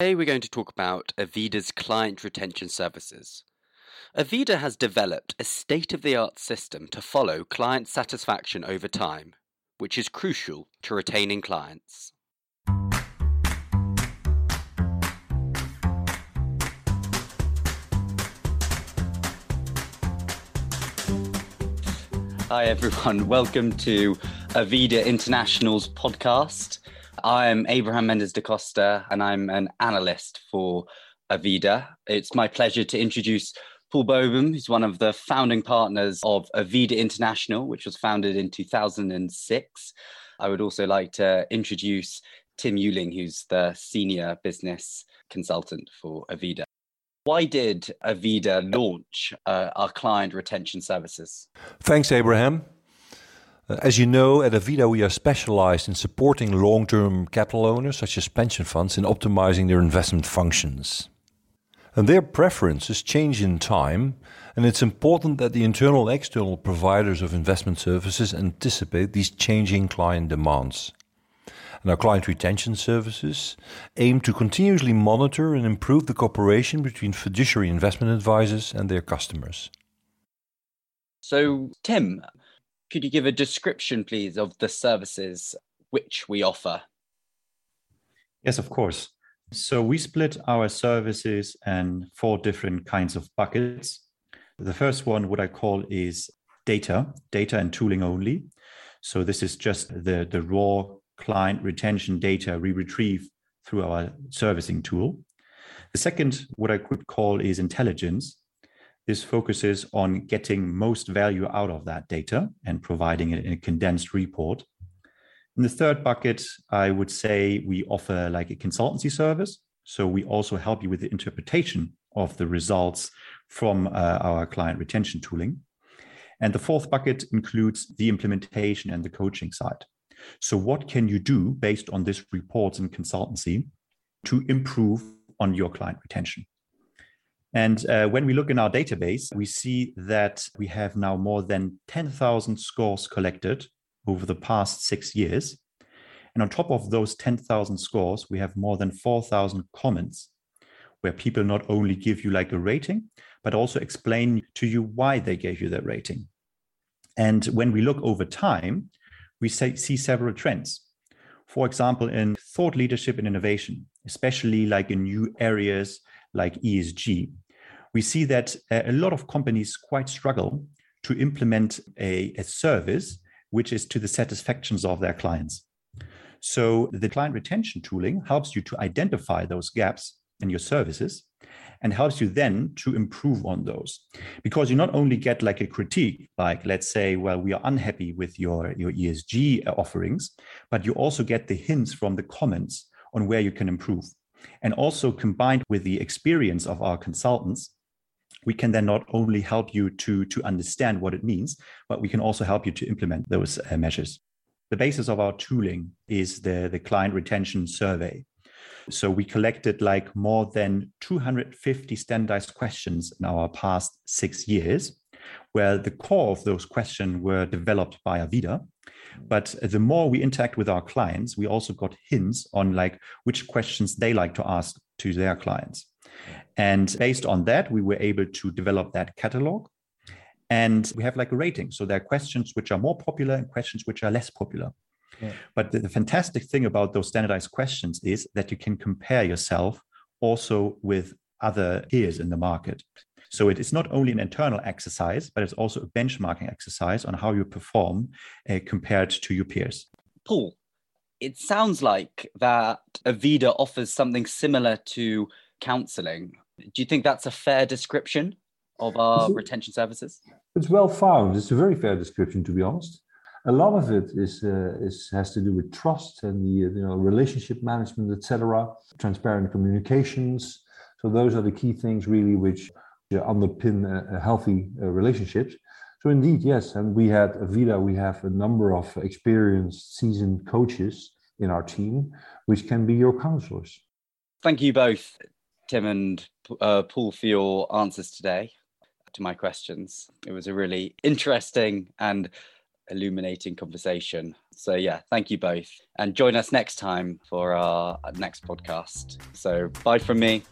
Today we're going to talk about Avida's client retention services. Avida has developed a state of the art system to follow client satisfaction over time, which is crucial to retaining clients. Hi, everyone. Welcome to Avida International's podcast. I'm Abraham Mendes da Costa, and I'm an analyst for Avida. It's my pleasure to introduce Paul Bobum, who's one of the founding partners of Avida International, which was founded in 2006. I would also like to introduce Tim Euling, who's the senior business consultant for Avida. Why did Avida launch uh, our client retention services? Thanks, Abraham. Uh, as you know, at Avida, we are specialized in supporting long term capital owners, such as pension funds, in optimizing their investment functions. And their preferences change in time, and it's important that the internal and external providers of investment services anticipate these changing client demands and our client retention services aim to continuously monitor and improve the cooperation between fiduciary investment advisors and their customers. So, Tim, could you give a description, please, of the services which we offer? Yes, of course. So, we split our services and four different kinds of buckets. The first one, what I call is data, data and tooling only. So, this is just the, the raw client retention data we retrieve through our servicing tool. The second, what I could call is intelligence. This focuses on getting most value out of that data and providing it in a condensed report. In the third bucket, I would say we offer like a consultancy service. So we also help you with the interpretation of the results from uh, our client retention tooling. And the fourth bucket includes the implementation and the coaching side. So, what can you do based on this reports and consultancy to improve on your client retention? And uh, when we look in our database, we see that we have now more than 10,000 scores collected over the past six years. And on top of those 10,000 scores, we have more than 4,000 comments where people not only give you like a rating, but also explain to you why they gave you that rating. And when we look over time, we see several trends. For example, in thought leadership and innovation, especially like in new areas like ESG, we see that a lot of companies quite struggle to implement a, a service which is to the satisfactions of their clients. So the client retention tooling helps you to identify those gaps in your services and helps you then to improve on those. Because you not only get like a critique like let's say well we are unhappy with your your esg uh, offerings but you also get the hints from the comments on where you can improve and also combined with the experience of our consultants we can then not only help you to to understand what it means but we can also help you to implement those uh, measures. The basis of our tooling is the the client retention survey. So we collected like more than 250 standardized questions in our past six years, where the core of those questions were developed by Avida. But the more we interact with our clients, we also got hints on like which questions they like to ask to their clients. And based on that, we were able to develop that catalog. And we have like a rating. So there are questions which are more popular and questions which are less popular. But the, the fantastic thing about those standardized questions is that you can compare yourself also with other peers in the market. So it is not only an internal exercise, but it's also a benchmarking exercise on how you perform uh, compared to your peers. Paul, it sounds like that Avida offers something similar to counseling. Do you think that's a fair description of our retention services? It's well found. It's a very fair description, to be honest a lot of it is uh, is has to do with trust and the you know relationship management, etc. Transparent communications. So those are the key things really which underpin a, a healthy uh, relationships. So indeed, yes, and we had Avida. We have a number of experienced, seasoned coaches in our team, which can be your counselors. Thank you both, Tim and uh, Paul, for your answers today to my questions. It was a really interesting and illuminating conversation. So, yeah, thank you both. And join us next time for our next podcast. So, bye from me.